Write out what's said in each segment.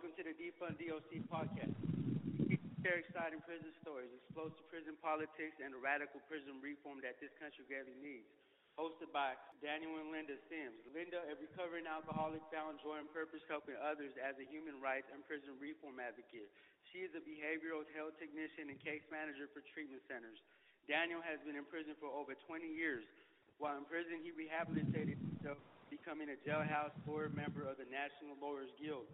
Welcome to the Defund DOC podcast. We share exciting prison stories, explosive prison politics, and the radical prison reform that this country badly needs. Hosted by Daniel and Linda Sims. Linda, a recovering alcoholic, found joy and purpose helping others as a human rights and prison reform advocate. She is a behavioral health technician and case manager for treatment centers. Daniel has been in prison for over 20 years. While in prison, he rehabilitated himself, becoming a jailhouse board member of the National Lawyers Guild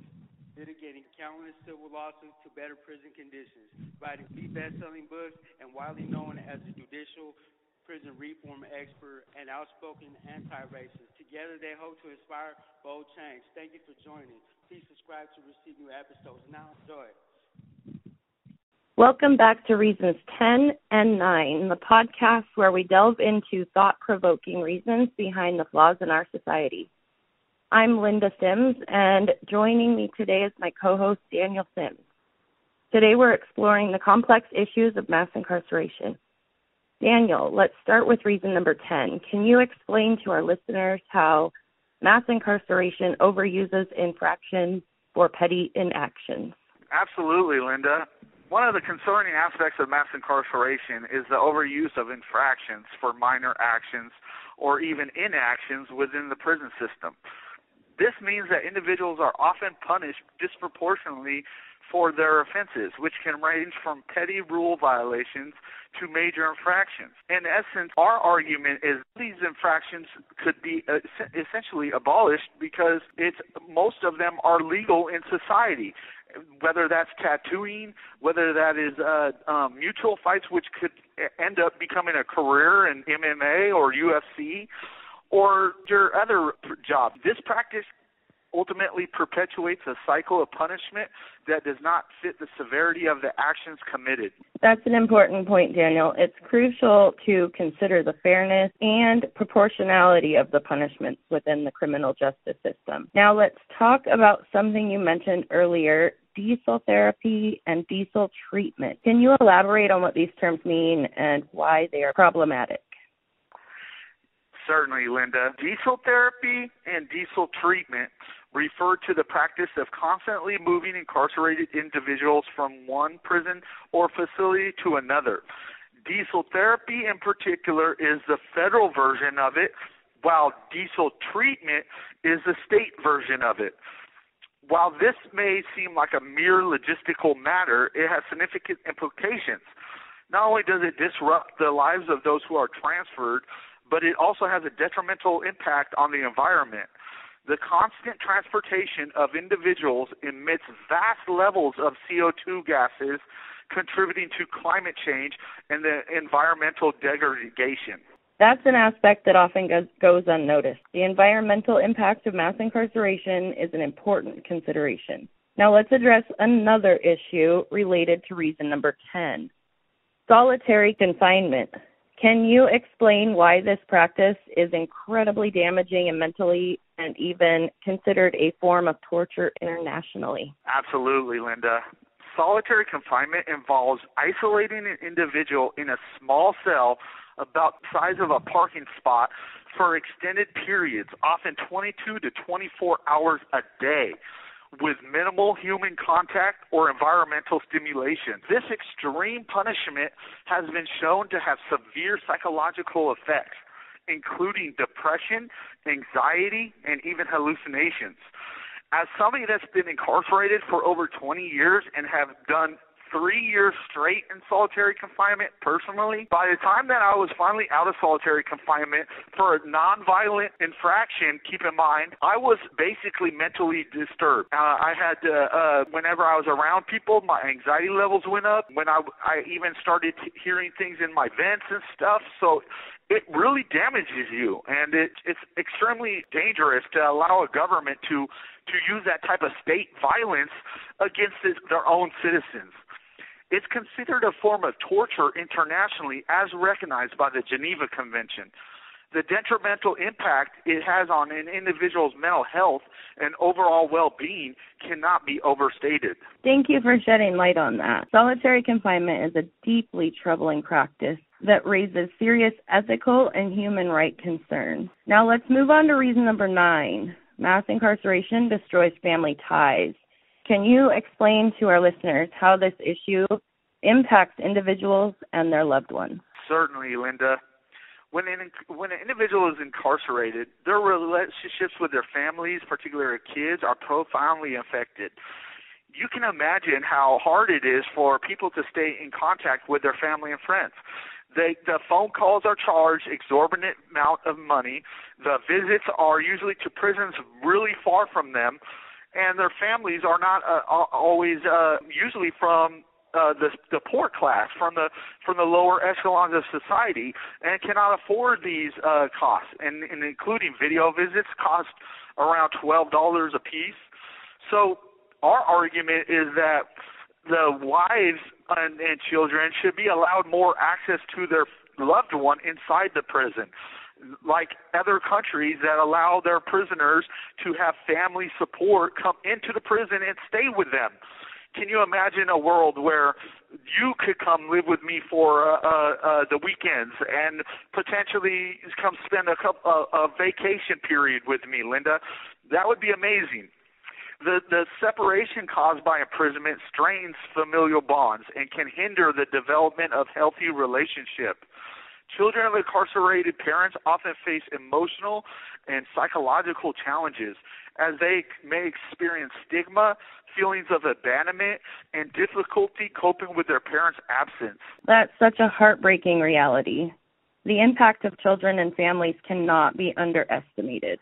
litigating countless civil lawsuits to better prison conditions, writing three best-selling books, and widely known as a judicial prison reform expert and outspoken anti-racist. Together, they hope to inspire bold change. Thank you for joining. Please subscribe to receive new episodes. Now enjoy. Welcome back to Reasons 10 and 9, the podcast where we delve into thought provoking reasons behind the flaws in our society. I'm Linda Sims, and joining me today is my co host, Daniel Sims. Today, we're exploring the complex issues of mass incarceration. Daniel, let's start with reason number 10. Can you explain to our listeners how mass incarceration overuses infractions for petty inactions? Absolutely, Linda. One of the concerning aspects of mass incarceration is the overuse of infractions for minor actions or even inactions within the prison system. This means that individuals are often punished disproportionately for their offenses, which can range from petty rule violations to major infractions. In essence, our argument is these infractions could be uh, essentially abolished because it's most of them are legal in society. Whether that's tattooing, whether that is uh, um, mutual fights, which could end up becoming a career in MMA or UFC, or your other job. This practice ultimately perpetuates a cycle of punishment that does not fit the severity of the actions committed. That's an important point, Daniel. It's crucial to consider the fairness and proportionality of the punishments within the criminal justice system. Now, let's talk about something you mentioned earlier diesel therapy and diesel treatment. Can you elaborate on what these terms mean and why they are problematic? Certainly, Linda. Diesel therapy and diesel treatment refer to the practice of constantly moving incarcerated individuals from one prison or facility to another. Diesel therapy, in particular, is the federal version of it, while diesel treatment is the state version of it. While this may seem like a mere logistical matter, it has significant implications. Not only does it disrupt the lives of those who are transferred, but it also has a detrimental impact on the environment. The constant transportation of individuals emits vast levels of CO2 gases, contributing to climate change and the environmental degradation. That's an aspect that often goes, unnoticed. The environmental impact of mass incarceration is an important consideration. Now let's address another issue related to reason number 10 solitary confinement. Can you explain why this practice is incredibly damaging and mentally and even considered a form of torture internationally? Absolutely, Linda. Solitary confinement involves isolating an individual in a small cell about the size of a parking spot for extended periods, often 22 to 24 hours a day with minimal human contact or environmental stimulation. This extreme punishment has been shown to have severe psychological effects, including depression, anxiety, and even hallucinations. As somebody that's been incarcerated for over 20 years and have done three years straight in solitary confinement personally. By the time that I was finally out of solitary confinement for a nonviolent infraction, keep in mind, I was basically mentally disturbed. Uh, I had, uh, uh, whenever I was around people, my anxiety levels went up. When I, I even started t- hearing things in my vents and stuff. So it really damages you, and it, it's extremely dangerous to allow a government to to use that type of state violence against his, their own citizens. It's considered a form of torture internationally as recognized by the Geneva Convention. The detrimental impact it has on an individual's mental health and overall well being cannot be overstated. Thank you for shedding light on that. Solitary confinement is a deeply troubling practice that raises serious ethical and human right concerns. Now let's move on to reason number nine mass incarceration destroys family ties. Can you explain to our listeners how this issue impacts individuals and their loved ones? Certainly, Linda. When an, when an individual is incarcerated, their relationships with their families, particularly kids, are profoundly affected. You can imagine how hard it is for people to stay in contact with their family and friends. They, the phone calls are charged exorbitant amount of money. The visits are usually to prisons really far from them, and their families are not uh, always uh, usually from uh, the the poor class, from the from the lower echelons of society, and cannot afford these uh, costs. And, and including video visits cost around twelve dollars a piece. So our argument is that the wives and, and children should be allowed more access to their loved one inside the prison like other countries that allow their prisoners to have family support come into the prison and stay with them. Can you imagine a world where you could come live with me for uh, uh, uh, the weekends and potentially come spend a couple uh, a vacation period with me, Linda? That would be amazing. The the separation caused by imprisonment strains familial bonds and can hinder the development of healthy relationship. Children of incarcerated parents often face emotional and psychological challenges as they may experience stigma, feelings of abandonment, and difficulty coping with their parents' absence. That's such a heartbreaking reality. The impact of children and families cannot be underestimated.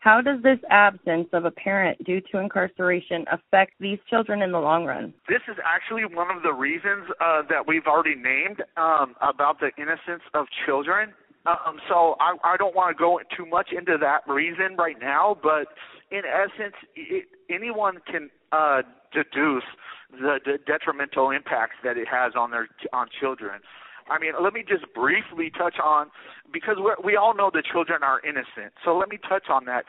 How does this absence of a parent due to incarceration affect these children in the long run? This is actually one of the reasons uh, that we've already named um, about the innocence of children. Um, so I, I don't want to go too much into that reason right now, but in essence, it, anyone can uh, deduce the, the detrimental impacts that it has on their on children. I mean, let me just briefly touch on because we all know the children are innocent. So let me touch on that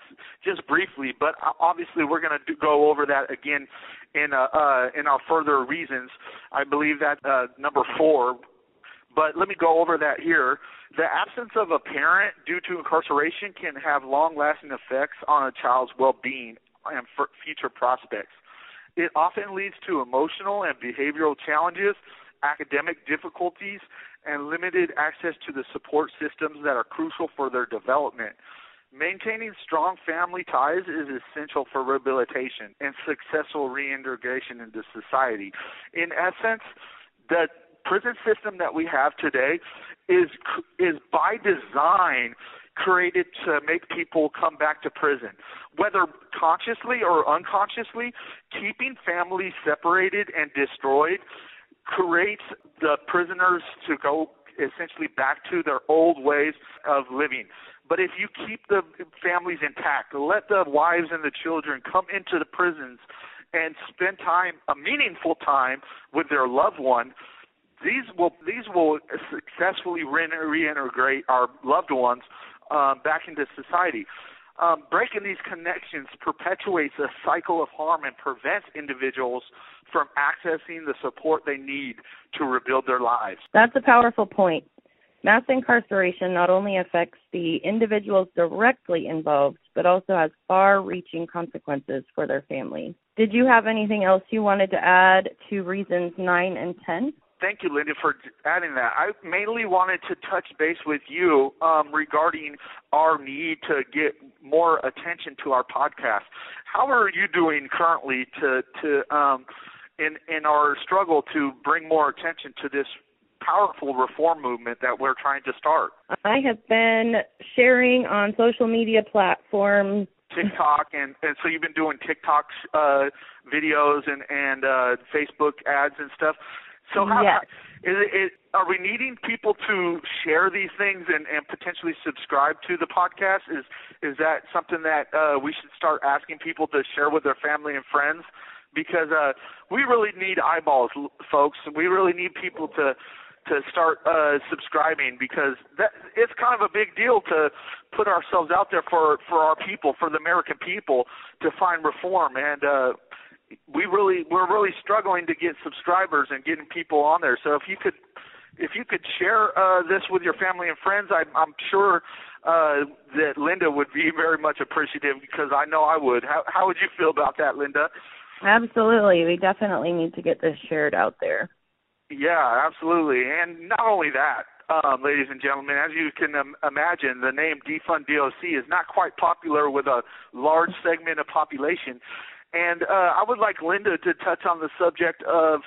just briefly. But obviously, we're going to go over that again in uh, uh, in our further reasons. I believe that uh, number four. But let me go over that here. The absence of a parent due to incarceration can have long-lasting effects on a child's well-being and future prospects. It often leads to emotional and behavioral challenges, academic difficulties, and limited access to the support systems that are crucial for their development. Maintaining strong family ties is essential for rehabilitation and successful reintegration into society. In essence, the prison system that we have today is is by design created to make people come back to prison, whether consciously or unconsciously. Keeping families separated and destroyed creates the prisoners to go essentially back to their old ways of living. But if you keep the families intact, let the wives and the children come into the prisons and spend time, a meaningful time with their loved one, these will these will successfully reintegrate our loved ones um, back into society. Um, breaking these connections perpetuates a cycle of harm and prevents individuals from accessing the support they need to rebuild their lives. That's a powerful point. Mass incarceration not only affects the individuals directly involved, but also has far reaching consequences for their families. Did you have anything else you wanted to add to reasons 9 and 10? Thank you, Linda, for adding that. I mainly wanted to touch base with you um, regarding our need to get more attention to our podcast. How are you doing currently to to um, in in our struggle to bring more attention to this powerful reform movement that we're trying to start. I have been sharing on social media platforms TikTok and and so you've been doing TikTok uh videos and and uh Facebook ads and stuff. So how yes. Is it, are we needing people to share these things and and potentially subscribe to the podcast is is that something that uh we should start asking people to share with their family and friends because uh, we really need eyeballs, folks. We really need people to to start uh, subscribing because that it's kind of a big deal to put ourselves out there for for our people, for the American people, to find reform and. uh we really we're really struggling to get subscribers and getting people on there. So if you could if you could share uh, this with your family and friends, I, I'm sure uh, that Linda would be very much appreciative because I know I would. How, how would you feel about that, Linda? Absolutely. We definitely need to get this shared out there. Yeah, absolutely. And not only that, um, ladies and gentlemen, as you can um, imagine, the name defund DOC is not quite popular with a large segment of population. And uh, I would like Linda to touch on the subject of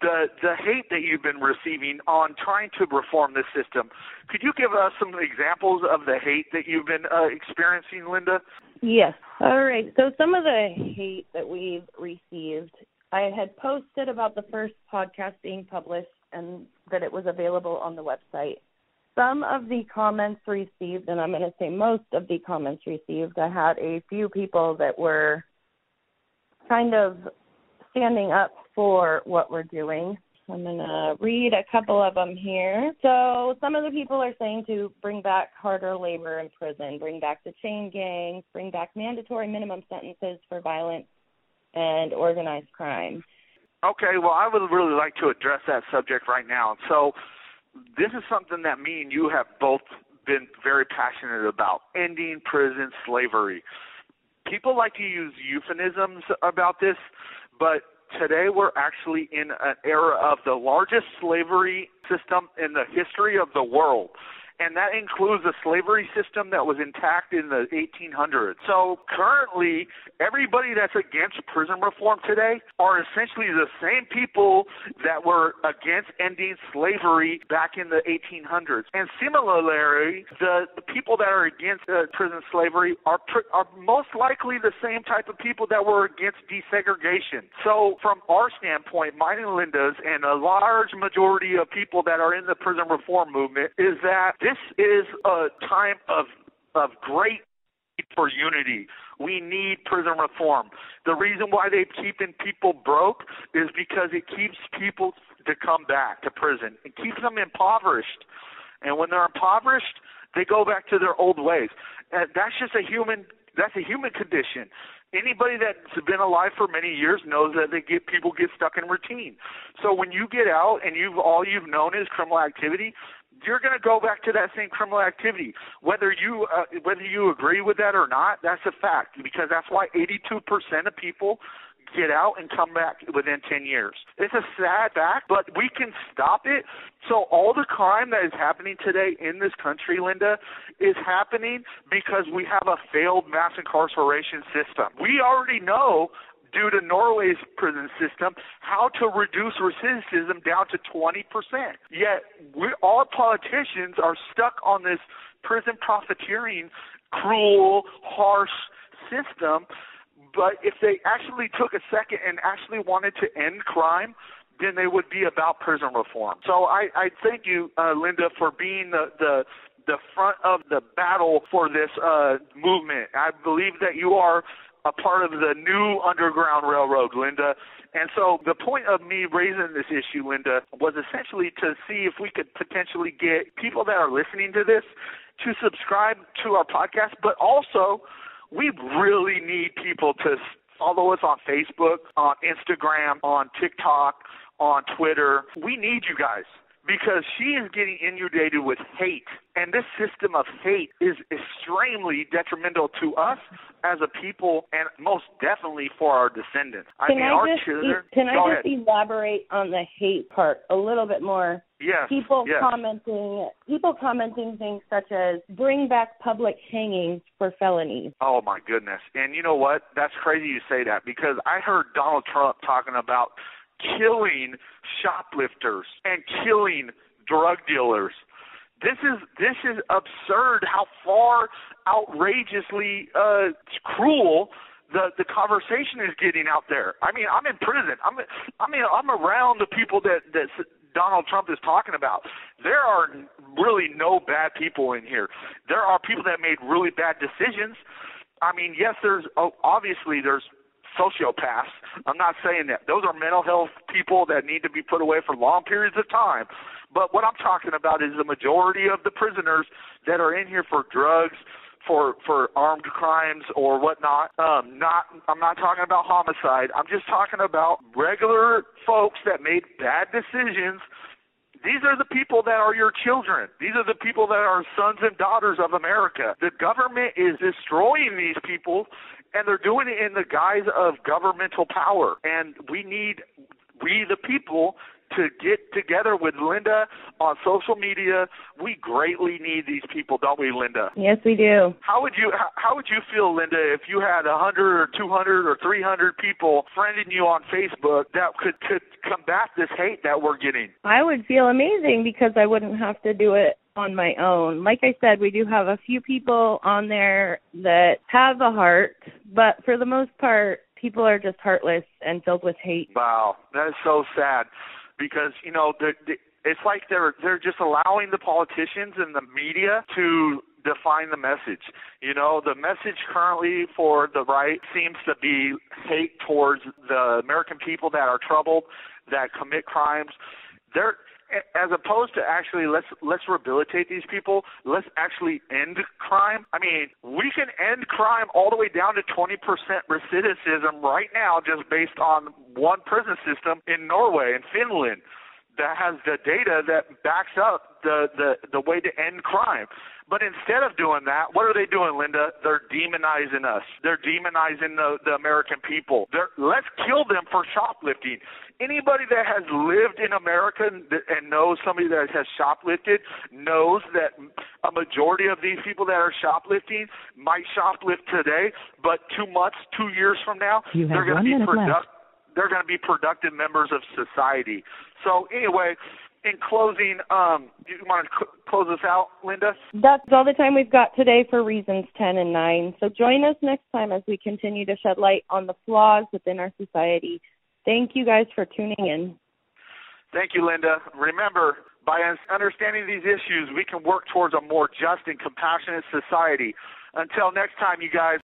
the the hate that you've been receiving on trying to reform this system. Could you give us some examples of the hate that you've been uh, experiencing, Linda? Yes. All right. So some of the hate that we've received, I had posted about the first podcast being published and that it was available on the website. Some of the comments received, and I'm going to say most of the comments received, I had a few people that were kind of standing up for what we're doing. I'm going to read a couple of them here. So, some of the people are saying to bring back harder labor in prison, bring back the chain gangs, bring back mandatory minimum sentences for violence and organized crime. Okay, well, I would really like to address that subject right now. So, this is something that me and you have both been very passionate about ending prison slavery. People like to use euphemisms about this, but today we're actually in an era of the largest slavery system in the history of the world and that includes a slavery system that was intact in the 1800s. So currently, everybody that's against prison reform today are essentially the same people that were against ending slavery back in the 1800s. And similarly, the, the people that are against uh, prison slavery are pr- are most likely the same type of people that were against desegregation. So from our standpoint, mine and Linda's, and a large majority of people that are in the prison reform movement, is that this is a time of of great for unity. We need prison reform. The reason why they're keeping people broke is because it keeps people to come back to prison. It keeps them impoverished. And when they're impoverished, they go back to their old ways. And that's just a human that's a human condition. Anybody that's been alive for many years knows that they get people get stuck in routine. So when you get out and you've all you've known is criminal activity, you're going to go back to that same criminal activity, whether you uh, whether you agree with that or not. That's a fact because that's why 82% of people get out and come back within 10 years. It's a sad fact, but we can stop it. So all the crime that is happening today in this country, Linda, is happening because we have a failed mass incarceration system. We already know due to Norway's prison system how to reduce recidivism down to 20%. Yet we all politicians are stuck on this prison profiteering, cruel, harsh system. But if they actually took a second and actually wanted to end crime, then they would be about prison reform. So I, I thank you, uh, Linda, for being the, the the front of the battle for this uh, movement. I believe that you are a part of the new Underground Railroad, Linda. And so the point of me raising this issue, Linda, was essentially to see if we could potentially get people that are listening to this to subscribe to our podcast, but also we really need people to follow us on Facebook, on Instagram, on TikTok, on Twitter. We need you guys because she is getting inundated with hate. And this system of hate is extremely detrimental to us as a people and most definitely for our descendants. I can mean, I our just, children. Can I just ahead. elaborate on the hate part a little bit more? Yes. People yes. commenting, people commenting things such as "bring back public hangings for felonies." Oh my goodness! And you know what? That's crazy you say that because I heard Donald Trump talking about killing shoplifters and killing drug dealers. This is this is absurd how far outrageously uh cruel the the conversation is getting out there. I mean, I'm in prison. I'm I mean, I'm around the people that that Donald Trump is talking about. There are really no bad people in here. There are people that made really bad decisions. I mean, yes, there's oh, obviously there's sociopaths. I'm not saying that. Those are mental health people that need to be put away for long periods of time. But what I'm talking about is the majority of the prisoners that are in here for drugs, for for armed crimes or whatnot. Um, not I'm not talking about homicide. I'm just talking about regular folks that made bad decisions. These are the people that are your children. These are the people that are sons and daughters of America. The government is destroying these people and they're doing it in the guise of governmental power. And we need we the people to get together with Linda on social media. We greatly need these people, don't we, Linda? Yes, we do. How would you how, would you feel, Linda, if you had a hundred or two hundred or three hundred people friending you on Facebook that could could combat this hate that we're getting? I would feel amazing because I wouldn't have to do it on my own. Like I said, we do have a few people on there that have a heart, but for the most part, people are just heartless and filled with hate. Wow, that is so sad because you know the, it's like they're they're just allowing the politicians and the media to define the message. You know, the message currently for the right seems to be hate towards the American people that are troubled, that commit crimes. They're as opposed to actually let's let's rehabilitate these people let's actually end crime i mean we can end crime all the way down to 20% recidivism right now just based on one prison system in norway and finland that has the data that backs up the the the way to end crime but instead of doing that, what are they doing, Linda? They're demonizing us. They're demonizing the, the American people. They're, let's kill them for shoplifting. Anybody that has lived in America and, and knows somebody that has shoplifted knows that a majority of these people that are shoplifting might shoplift today, but two months, two years from now, they're going to be productive. They're going to be productive members of society. So anyway, in closing, um, do you want to cl- close us out, Linda? That's all the time we've got today for reasons 10 and 9. So join us next time as we continue to shed light on the flaws within our society. Thank you guys for tuning in. Thank you, Linda. Remember, by understanding these issues, we can work towards a more just and compassionate society. Until next time, you guys.